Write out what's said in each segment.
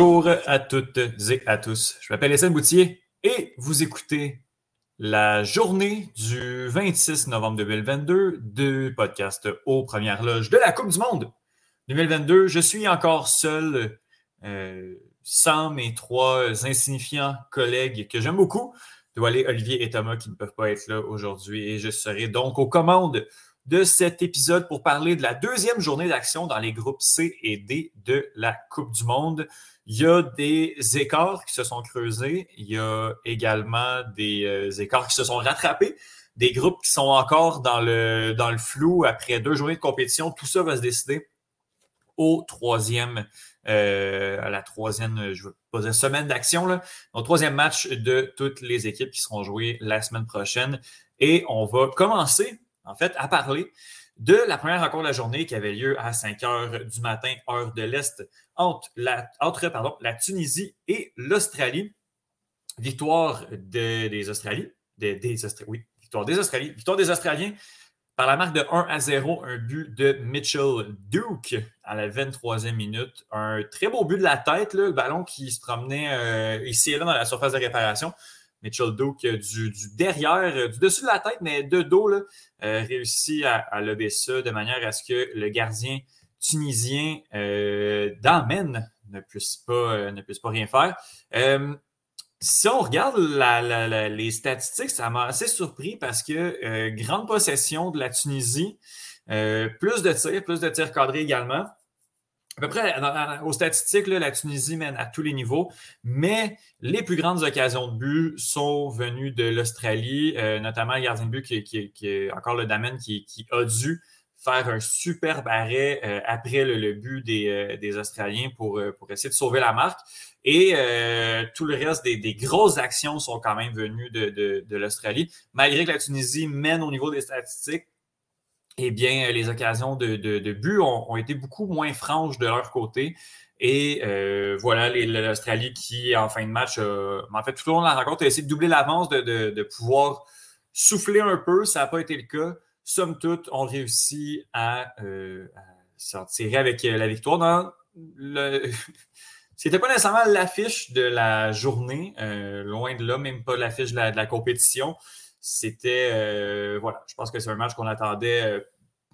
Bonjour à toutes et à tous. Je m'appelle Étienne Boutier et vous écoutez la journée du 26 novembre 2022 du podcast aux premières loges de la Coupe du Monde 2022. Je suis encore seul, euh, sans mes trois insignifiants collègues que j'aime beaucoup. aller Olivier et Thomas qui ne peuvent pas être là aujourd'hui et je serai donc aux commandes de cet épisode pour parler de la deuxième journée d'action dans les groupes C et D de la Coupe du Monde. Il y a des écarts qui se sont creusés. Il y a également des euh, écarts qui se sont rattrapés. Des groupes qui sont encore dans le, dans le flou après deux journées de compétition. Tout ça va se décider au troisième, euh, à la troisième, je veux pas dire semaine d'action, au troisième match de toutes les équipes qui seront jouées la semaine prochaine. Et on va commencer en fait, à parler de la première rencontre de la journée qui avait lieu à 5 heures du matin, heure de l'Est, entre, la, Tunisie et l'Australie. Victoire des Australiens. Australiens par la marque de 1 à 0, un but de Mitchell Duke à la 23e minute. Un très beau but de la tête, le ballon qui se promenait euh, ici et là dans la surface de réparation. Mitchell Duke euh, du, derrière, euh, du dessus de la tête, mais de dos, là, euh, réussit à, à, lever ça de manière à ce que le gardien tunisien euh, d'Amen ne puisse pas ne puisse pas rien faire. si on regarde les statistiques, ça m'a assez surpris parce que grande possession de la Tunisie, plus de tirs, plus de tirs cadrés également à peu près, aux statistiques, la Tunisie mène à tous les niveaux, mais les plus grandes occasions de but sont venues de l'Australie, euh, notamment le gardien de but qui, est encore le Damen qui, a dû faire un super arrêt euh, après le, but euh, des, Australiens pour, pour essayer de sauver la marque. Et tout le reste des, grosses actions sont quand même venues de, de l'Australie. Malgré que la Tunisie mène au niveau des statistiques, eh bien, les occasions de, de, but ont, été beaucoup moins franches de leur côté. Et euh, voilà, l'Australie qui, en fin de match, en fait, tout au long de la rencontre, a essayé de doubler l'avance, de, pouvoir souffler un peu. Ça n'a pas été le cas. Somme toute, on réussit à, euh, s'en tirer avec euh, la victoire. Dans le... C'était pas nécessairement l'affiche de la journée, loin de là, même pas l'affiche de la compétition. C'était, euh, voilà, je pense que c'est un match qu'on attendait euh,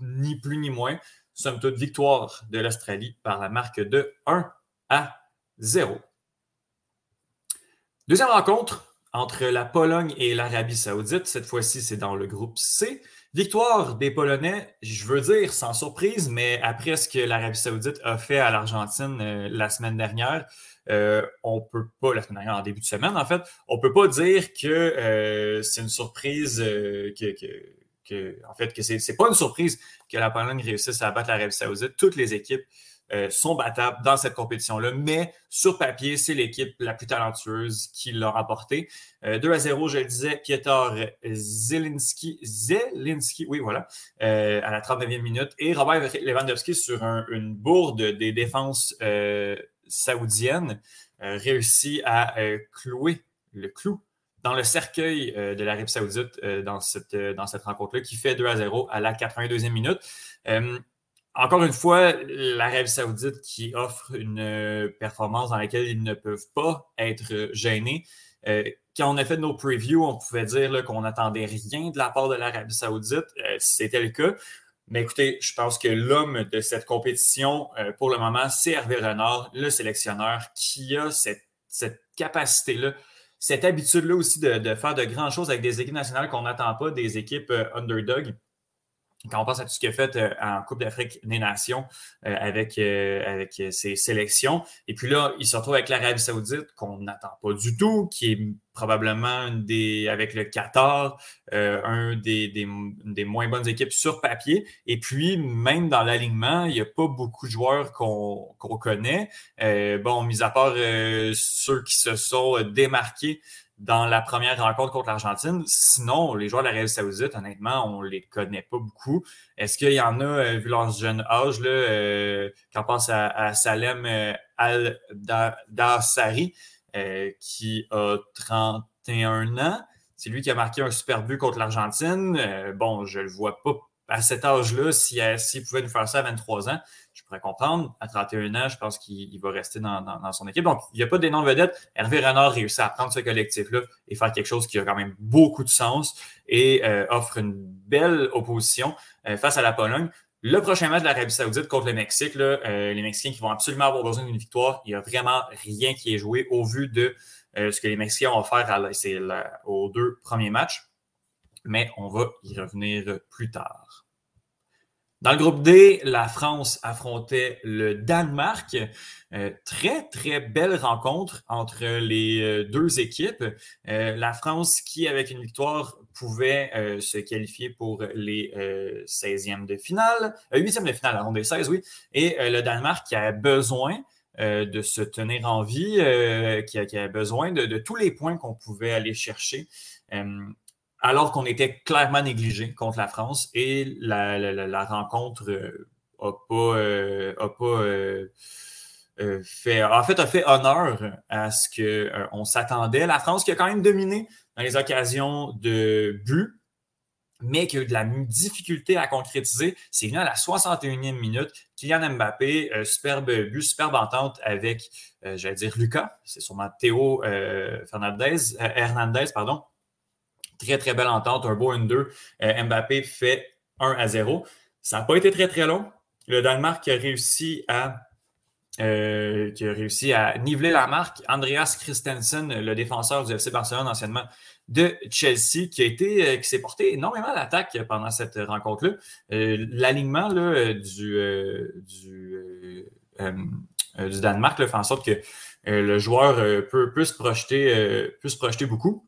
ni plus ni moins. Somme toute, victoire de l'Australie par la marque de 1 à 0. Deuxième rencontre entre la Pologne et l'Arabie Saoudite. Cette fois-ci, c'est dans le groupe C. Victoire des Polonais, je veux dire sans surprise, mais après ce que l'Arabie Saoudite a fait à l'Argentine euh, la semaine dernière, euh, on peut pas, la semaine en début de semaine, en fait, on peut pas dire que euh, c'est une surprise, euh, que, en fait, que c'est pas une surprise que la Pologne réussisse à battre l'Arabie Saoudite. Toutes les équipes sont battables dans cette compétition-là, mais sur papier, c'est l'équipe la plus talentueuse qui l'a remporté. 2 à 0, je le disais, Pietor Zelinski, Zelinski, oui, voilà, à la 39e minute, et Robert Lewandowski sur une bourde des défenses saoudienne euh, réussit à euh, clouer le clou dans le cercueil euh, de l'Arabie saoudite dans cette, dans cette rencontre-là, qui fait 2 à 0 à la 82e minute. Encore une fois, l'Arabie saoudite qui offre une performance dans laquelle ils ne peuvent pas être gênés. quand on a fait nos previews, on pouvait dire qu'on n'attendait rien de la part de l'Arabie saoudite. C'était le cas. Mais écoutez, je pense que l'homme de cette compétition, euh, pour le moment, c'est Hervé Renard, le sélectionneur, qui a cette, capacité-là, cette habitude-là aussi de, de, faire de grandes choses avec des équipes nationales qu'on n'attend pas, des équipes euh, underdog quand on pense à tout ce qu'il a fait euh, en Coupe d'Afrique des Nations euh, avec, euh, avec ses sélections. Et puis là, il se retrouve avec l'Arabie Saoudite, qu'on n'attend pas du tout, qui est probablement des, avec le Qatar, un des, des, moins bonnes équipes sur papier. Et puis, même dans l'alignement, il n'y a pas beaucoup de joueurs qu'on connaît. bon, mis à part ceux qui se sont démarqués dans la première rencontre contre l'Argentine. Sinon, les joueurs de l'Arabie Saoudite, honnêtement, on ne les connaît pas beaucoup. Est-ce qu'il y en a, euh, vu leur jeune âge, là, euh, quand on pense à, Salem euh, Al-Dassari, qui a 31 ans? C'est lui qui a marqué un super but contre l'Argentine. bon, je ne le vois pas à cet âge-là, s'il pouvait nous faire ça à 23 ans, je pourrais comprendre. À 31 ans, je pense qu'il va rester dans, son équipe. Donc, il n'y a pas d'énorme vedette. Hervé Renard réussit à prendre ce collectif-là et faire quelque chose qui a quand même beaucoup de sens et euh, offre une belle opposition euh, face à la Pologne. Le prochain match de l'Arabie Saoudite contre le Mexique, là, euh, les Mexicains qui vont absolument avoir besoin d'une victoire, il n'y a vraiment rien qui est joué au vu de ce que les Mexicains ont offert aux deux premiers matchs. Mais on va y revenir plus tard. Dans le groupe D, la France affrontait le Danemark. Euh, très, très belle rencontre entre les euh, deux équipes. Euh, la France qui, avec une victoire, pouvait se qualifier pour les 16e de finale, 8e de finale, ronde des 16, oui. Et le Danemark qui a besoin de se tenir en vie, qui, a, besoin de tous les points qu'on pouvait aller chercher alors qu'on était clairement négligé contre la France et la, rencontre n'a euh, pas, euh, euh, a fait honneur à ce qu'on s'attendait. La France qui a quand même dominé dans les occasions de but, mais qui a eu de la difficulté à concrétiser. C'est venu à la 61e minute. Kylian Mbappé, superbe but, superbe entente avec, j'allais dire Lucas, c'est sûrement Théo Fernandez, Hernandez, pardon, Très, très belle entente, un beau 1-2. Euh, Mbappé fait 1 à 0. Ça n'a pas été très, très long. Le Danemark a réussi à, euh, qui a réussi à niveler la marque. Andreas Christensen, le défenseur du FC Barcelone anciennement de Chelsea, qui a été, euh, qui s'est porté énormément à l'attaque pendant cette rencontre-là. L'alignement du, du, du, Danemark fait en sorte que le joueur peut, projeter, peut se projeter beaucoup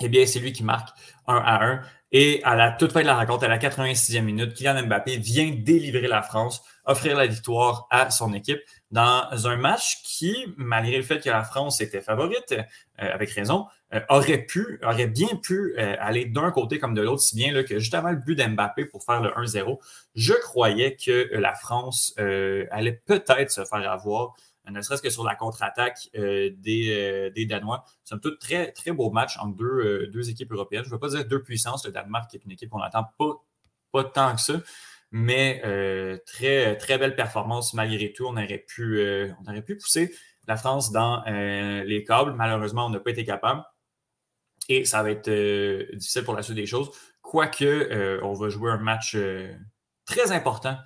eh bien, c'est lui qui marque 1 à 1. Et à la toute fin de la rencontre, à la 86e minute, Kylian Mbappé vient délivrer la France, offrir la victoire à son équipe dans un match qui, malgré le fait que la France était favorite, euh, avec raison, euh, aurait pu, aurait bien pu euh, aller d'un côté comme de l'autre, si bien là, que justement le but d'Mbappé pour faire le 1-0, je croyais que la France allait peut-être se faire avoir ne serait-ce que sur la contre-attaque euh, des, euh, des, Danois. C'est un tout très, très beau match entre deux, euh, deux équipes européennes. Je ne veux pas dire deux puissances. Le Danemark est une équipe qu'on n'attend pas, pas tant que ça, mais très, très belle performance malgré tout. On pu, on aurait pu pousser la France dans les câbles. Malheureusement, on n'a pas été capable. Et ça va être difficile pour la suite des choses. Quoique, on va jouer un match très important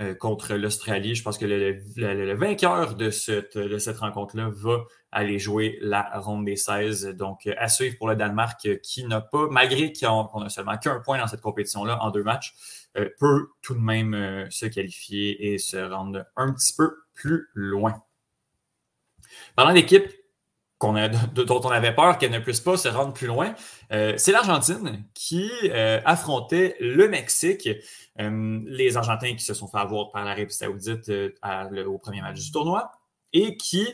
euh, contre l'Australie. Je pense que le, vainqueur de cette, de cette rencontre-là va aller jouer la ronde des 16. Donc, à suivre pour le Danemark qui n'a pas, malgré qu'on a seulement qu'un point dans cette compétition-là en deux matchs, euh, peut tout de même euh, se qualifier et se rendre un petit peu plus loin. Parlant d'équipe dont on avait peur qu'elle ne puisse pas se rendre plus loin, c'est l'Argentine qui affrontait le Mexique. Euh, les Argentins qui se sont fait avoir par l'Arabie Saoudite euh, au premier match du tournoi et qui,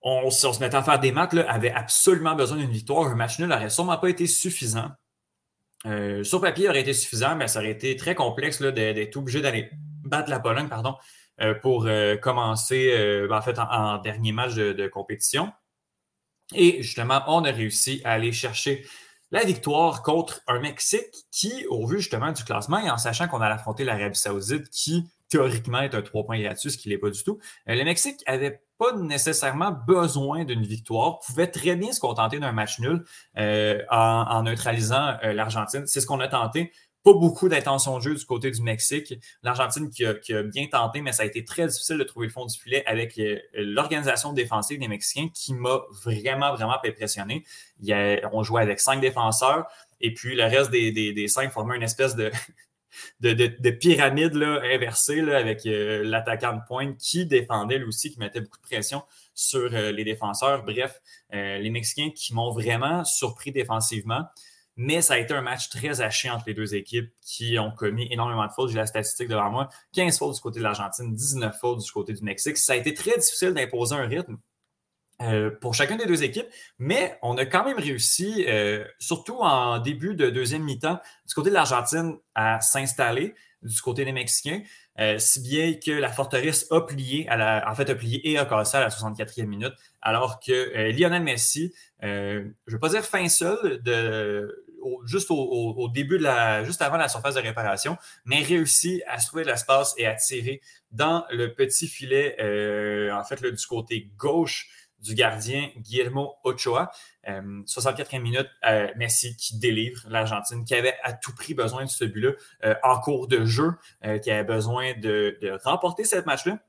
on, si on se mettait à faire des maths, avaient absolument besoin d'une victoire. Un match nul n'aurait sûrement pas été suffisant. Euh, sur papier, il aurait été suffisant, mais ça aurait été très complexe d'être obligé d'aller battre la Pologne pardon, pour commencer ben, en, dernier match de, compétition. Et justement, on a réussi à aller chercher la victoire contre un Mexique qui, au vu justement du classement et en sachant qu'on allait affronter l'Arabie Saoudite qui, théoriquement, est un trois points gratuit, ce qui n'est pas du tout, euh, le Mexique avait pas nécessairement besoin d'une victoire, pouvait très bien se contenter d'un match nul euh, en, neutralisant euh, l'Argentine. C'est ce qu'on a tenté pas beaucoup d'intention de jeu du côté du Mexique. L'Argentine qui a, bien tenté, mais ça a été très difficile de trouver le fond du filet avec euh, l'organisation défensive des Mexicains qui m'a vraiment, vraiment impressionné. on jouait avec cinq défenseurs et puis le reste des, cinq formait une espèce de, de, pyramide là, inversée avec euh, l'attaquant de pointe qui défendait lui aussi, qui mettait beaucoup de pression sur euh, les défenseurs. Bref, les Mexicains qui m'ont vraiment surpris défensivement. Mais ça a été un match très haché entre les deux équipes qui ont commis énormément de fautes. J'ai la statistique devant moi. 15 fautes du côté de l'Argentine, 19 fautes du côté du Mexique. Ça a été très difficile d'imposer un rythme euh, pour chacune des deux équipes, mais on a quand même réussi, euh, surtout en début de deuxième mi-temps, du côté de l'Argentine, à s'installer du côté des Mexicains, euh, si bien que la forteresse a plié, en fait, a plié et a cassé à la 64e minute, alors que Lionel Messi, je ne veux pas dire fin seul, de, juste au, début de la, juste avant la surface de réparation, mais réussit à se trouver l'espace et à tirer dans le petit filet, euh, en fait, du côté gauche du gardien Guillermo Ochoa. 64e minute, Messi qui délivre l'Argentine, qui avait à tout prix besoin de ce but-là en cours de jeu, qui avait besoin de, de remporter cette match-là.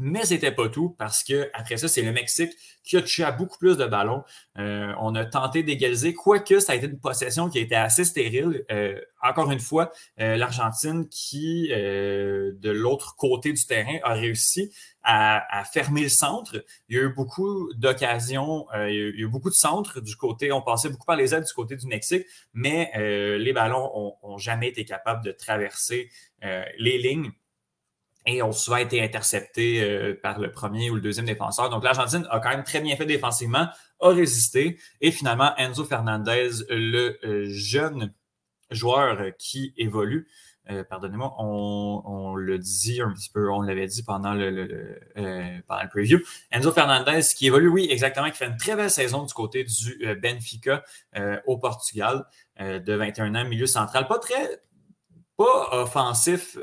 Mais c'était pas tout parce que après ça, c'est le Mexique qui a touché à beaucoup plus de ballons. Euh, on a tenté d'égaliser, quoique ça a été une possession qui a été assez stérile. Euh, encore une fois, euh, l'Argentine qui, de l'autre côté du terrain, a réussi à, fermer le centre. Il y a eu beaucoup d'occasions, il, y a eu beaucoup de centres du côté, on passait beaucoup par les aides du côté du Mexique, mais les ballons ont, jamais été capables de traverser les lignes et ont souvent été interceptés euh, par le premier ou le deuxième défenseur. Donc l'Argentine a quand même très bien fait défensivement, a résisté et finalement Enzo Fernandez, le euh, jeune joueur qui évolue, euh, pardonnez-moi, on, le dit un petit peu, on l'avait dit pendant le, pendant le preview. Enzo Fernandez qui évolue, oui, exactement, qui fait une très belle saison du côté du Benfica au Portugal de 21 ans, milieu central. Pas très, pas offensif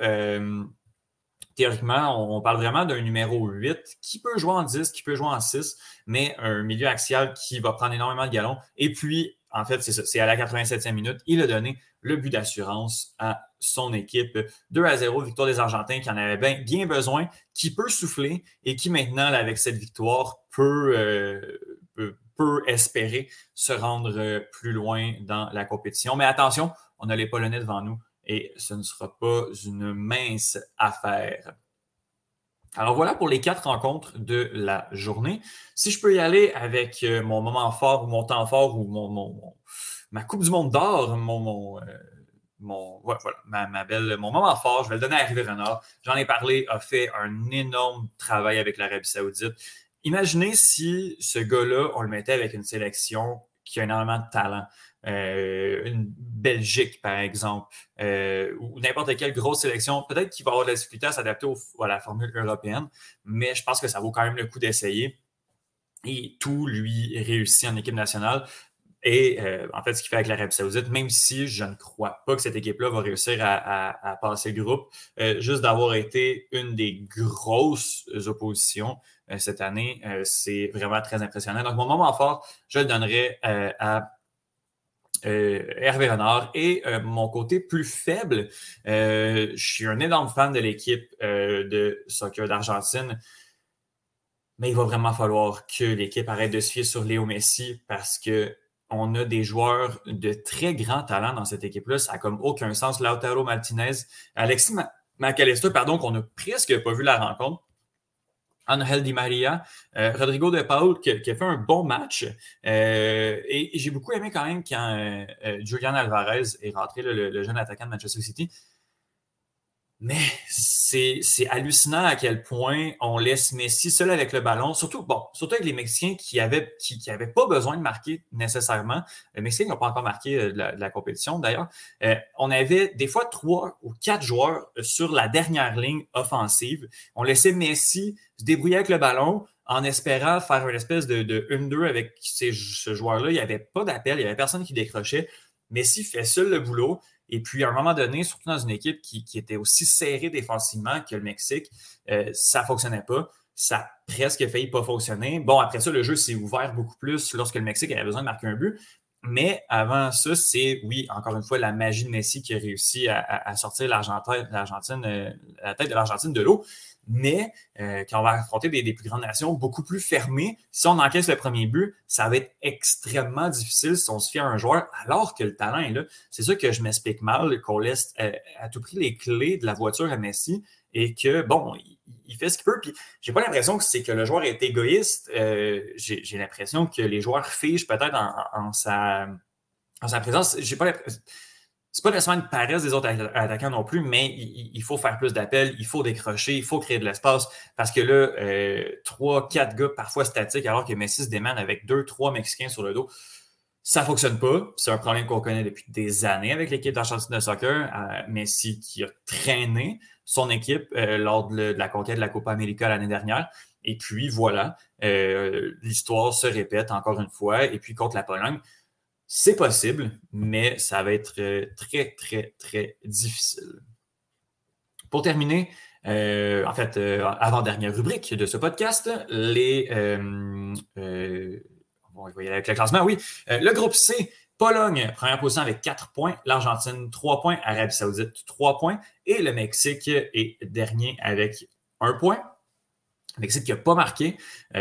théoriquement, on, parle vraiment d'un numéro 8 qui peut jouer en 10, qui peut jouer en 6, mais un milieu axial qui va prendre énormément de galons. Et puis, en fait, c'est ça, c'est à la 87e minute, il a donné le but d'assurance à son équipe. 2 à 0, victoire des Argentins qui en avait bien, besoin, qui peut souffler et qui maintenant, avec cette victoire, peut, euh, espérer se rendre plus loin dans la compétition. Mais attention, on a les Polonais devant nous et ce ne sera pas une mince affaire. Alors voilà pour les quatre rencontres de la journée. Si je peux y aller avec euh, mon moment fort ou mon temps fort ou mon, ma Coupe du Monde d'or, mon, mon, euh, voilà, ma, belle, mon moment fort, je vais le donner à Hervé Renard. J'en ai parlé, a fait un énorme travail avec l'Arabie Saoudite. Imaginez si ce gars-là, on le mettait avec une sélection qui a énormément de talent. Euh, une Belgique, par exemple, euh, ou n'importe quelle grosse sélection, peut-être qu'il va avoir de la difficulté à s'adapter à la formule européenne, mais je pense que ça vaut quand même le coup d'essayer. Et tout lui réussit en équipe nationale. Et euh, en fait, ce qu'il fait avec l'Arabie Saoudite, même si je ne crois pas que cette équipe-là va réussir à, passer le groupe, juste d'avoir été une des grosses oppositions cette année, c'est vraiment très impressionnant. Donc, mon moment fort, je le donnerai à euh, Hervé Renard. Et euh, mon côté plus faible, euh, je suis un énorme fan de l'équipe de soccer d'Argentine. Mais il va vraiment falloir que l'équipe arrête de se fier sur Léo Messi parce que on a des joueurs de très grand talent dans cette équipe-là. Ça n'a comme aucun sens. Lautaro Martinez, Alexis McAllister, pardon, qu'on n'a presque pas vu la rencontre. Angel Di Maria, euh, Rodrigo de Paul qui, a fait un bon match. Euh, et, j'ai beaucoup aimé quand même quand euh, Julian Alvarez est rentré, le, jeune attaquant de Manchester City. Mais c'est hallucinant à quel point on laisse Messi seul avec le ballon, surtout, avec les Mexicains qui n'avaient qui pas besoin de marquer nécessairement. Les Mexicains n'ont pas encore marqué euh, la, compétition d'ailleurs. Euh, on avait des fois trois ou quatre joueurs sur la dernière ligne offensive. On laissait Messi se débrouiller avec le ballon en espérant faire une espèce de, de 1-2 avec ce joueur-là. Il n'y avait pas d'appel, il n'y avait personne qui décrochait. Messi fait seul le boulot. Et puis, à un moment donné, surtout dans une équipe qui, était aussi serrée défensivement que le Mexique, euh, ça ne fonctionnait pas. Ça a presque failli pas fonctionner. Bon, après ça, le jeu s'est ouvert beaucoup plus lorsque le Mexique avait besoin de marquer un but. Mais avant ça, c'est, oui, encore une fois, la magie de Messi qui a réussi à, sortir l'Argentine, euh, la tête de l'Argentine de l'eau mais euh, quand on va affronter des, plus grandes nations beaucoup plus fermées, si on encaisse le premier but, ça va être extrêmement difficile si on se fie à un joueur, alors que le talent est là. C'est ça que je m'explique mal, qu'on laisse euh, à tout prix les clés de la voiture à Messi et que, bon, il, fait ce qu'il peut. Puis, j'ai pas l'impression que c'est que le joueur est égoïste. Euh, j'ai l'impression que les joueurs figent peut-être en, sa, en sa présence. J'ai pas c'est pas nécessairement une paresse des autres attaquants non plus, mais il, faut faire plus d'appels, il faut décrocher, il faut créer de l'espace parce que là, euh, trois, quatre gars parfois statiques alors que Messi se démène avec deux, trois Mexicains sur le dos. Ça fonctionne pas. C'est un problème qu'on connaît depuis des années avec l'équipe d'Argentine de soccer. Euh, Messi qui a traîné son équipe euh, lors de, la conquête de la Copa América l'année dernière. Et puis voilà, l'histoire se répète encore une fois. Et puis contre la Pologne, c'est possible, mais ça va être très, très, très difficile. Pour terminer, euh, en fait, euh, avant-dernière rubrique de ce podcast, les. Euh, on va y aller avec le classement, oui. le groupe C, Pologne, première position avec 4 points. L'Argentine, 3 points. Arabie Saoudite, 3 points. Et le Mexique est dernier avec 1 point. Le Mexique qui n'a pas marqué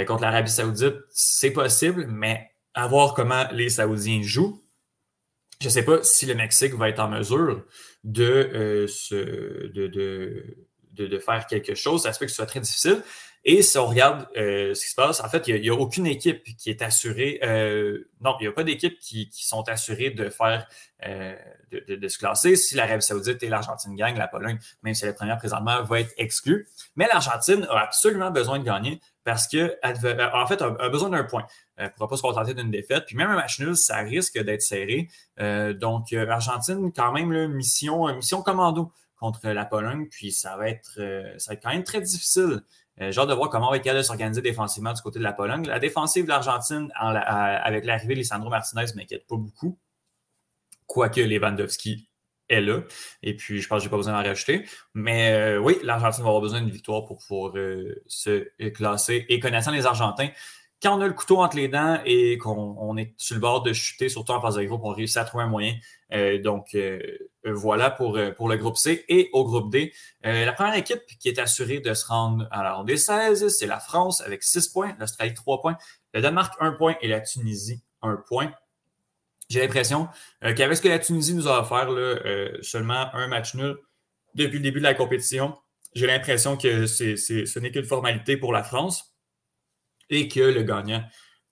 contre l'Arabie Saoudite, c'est possible, mais à voir comment les Saoudiens jouent. Je ne sais pas si le Mexique va être en mesure de, de de, faire quelque chose. Ça se peut que ce soit très difficile. Et si on regarde euh, ce qui se passe, en fait, il n'y a, aucune équipe qui est assurée. Euh, non, il n'y a pas d'équipe qui, sont assurées de faire euh, de, se classer. Si l'Arabie Saoudite et l'Argentine gagnent, la Pologne, même si elle est première présentement, va être exclue. Mais l'Argentine a absolument besoin de gagner parce qu'elle en fait, a, besoin d'un point. Elle ne pourra pas se contenter d'une défaite. Puis même un match nul, ça risque d'être serré. donc, l'Argentine, quand même, mission, mission commando contre la Pologne. Puis ça va être, ça va être quand même très difficile. Euh, j'ai de voir comment on va être capable de s'organiser défensivement du côté de la Pologne. La défensive de l'Argentine, avec l'arrivée de Lisandro Martinez, ne m'inquiète pas beaucoup. Quoique Lewandowski est là. Et puis, je pense que je n'ai pas besoin d'en rajouter. Mais euh, oui, l'Argentine va avoir besoin d'une victoire pour pouvoir se classer. Et connaissant les Argentins, quand on a le couteau entre les dents et qu'on est sur le bord de chuter, surtout en phase de groupe, on réussit à trouver un moyen. Euh, donc, euh, voilà pour, euh, pour le groupe C. Et au groupe D, la première équipe qui est assurée de se rendre à la ronde des 16, c'est la France avec 6 points, l'Australie 3 points, le Danemark 1 point et la Tunisie 1 point. J'ai l'impression qu'avec ce que la Tunisie nous a offert, seulement un match nul depuis le début de la compétition, j'ai l'impression que ce n'est qu'une formalité pour la France et que le gagnant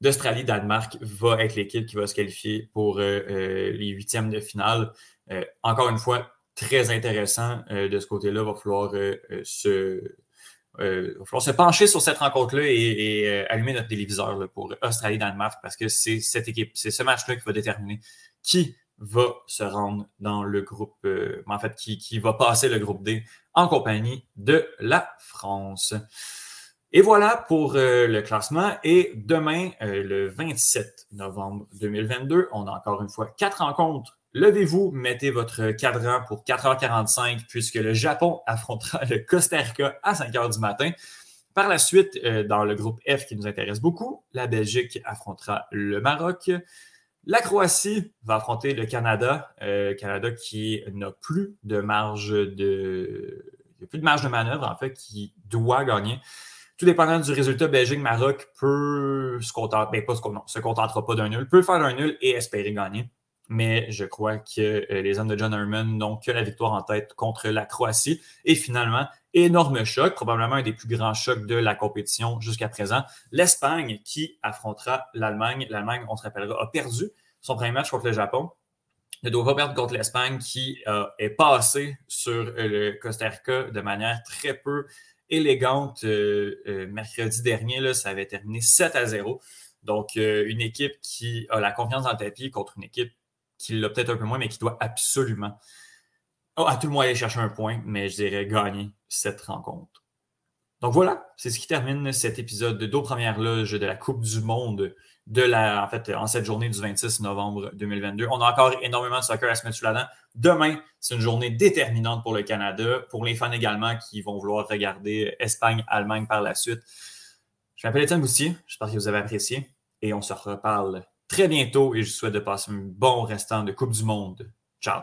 d'Australie-Danemark va être l'équipe qui va se qualifier pour euh, euh, les huitièmes de finale. Euh, encore une fois, très intéressant de ce côté-là. Il va falloir se. se pencher sur cette rencontre-là et, allumer notre téléviseur pour Australie-Danemark parce que c'est cette équipe, c'est ce match-là qui va déterminer qui va se rendre dans le groupe, en fait, qui, qui va passer le groupe D en compagnie de la France. Et voilà pour euh, le classement. Et demain, euh, le 27 novembre 2022, on a encore une fois quatre rencontres. Levez-vous, mettez votre cadran pour 4h45 puisque le Japon affrontera le Costa Rica à 5h du matin. Par la suite, euh, dans le groupe F qui nous intéresse beaucoup, la Belgique affrontera le Maroc. La Croatie va affronter le Canada, Canada qui n'a plus de marge de, plus de marge de manœuvre en fait, qui doit gagner tout dépendant du résultat, Belgique-Maroc peut se contenter, ben, pas se, non, se contentera pas d'un nul, peut faire un nul et espérer gagner. Mais je crois que euh, les hommes de John Herman n'ont que la victoire en tête contre la Croatie. Et finalement, énorme choc, probablement un des plus grands chocs de la compétition jusqu'à présent. L'Espagne qui affrontera l'Allemagne. L'Allemagne, on se rappellera, a perdu son premier match contre le Japon. Ne doit pas perdre contre l'Espagne qui euh, est passé sur euh, le Costa Rica de manière très peu élégante euh, euh, mercredi dernier. Là, ça avait terminé 7 à 0. Donc, euh, une équipe qui a la confiance dans le tapis contre une équipe qui l'a peut-être un peu moins, mais qui doit absolument, oh, à tout le moins, aller chercher un point, mais je dirais gagner cette rencontre. Donc voilà, c'est ce qui termine cet épisode d'eau première loge de la Coupe du Monde en en cette journée du 26 novembre 2022. On a encore énormément de soccer à se mettre sous la dent. Demain, c'est une journée déterminante pour le Canada, pour les fans également qui vont vouloir regarder Espagne-Allemagne par la suite. Je m'appelle Étienne Boustier, j'espère que vous avez apprécié et on se reparle très bientôt et je vous souhaite de passer un bon restant de Coupe du Monde. Ciao!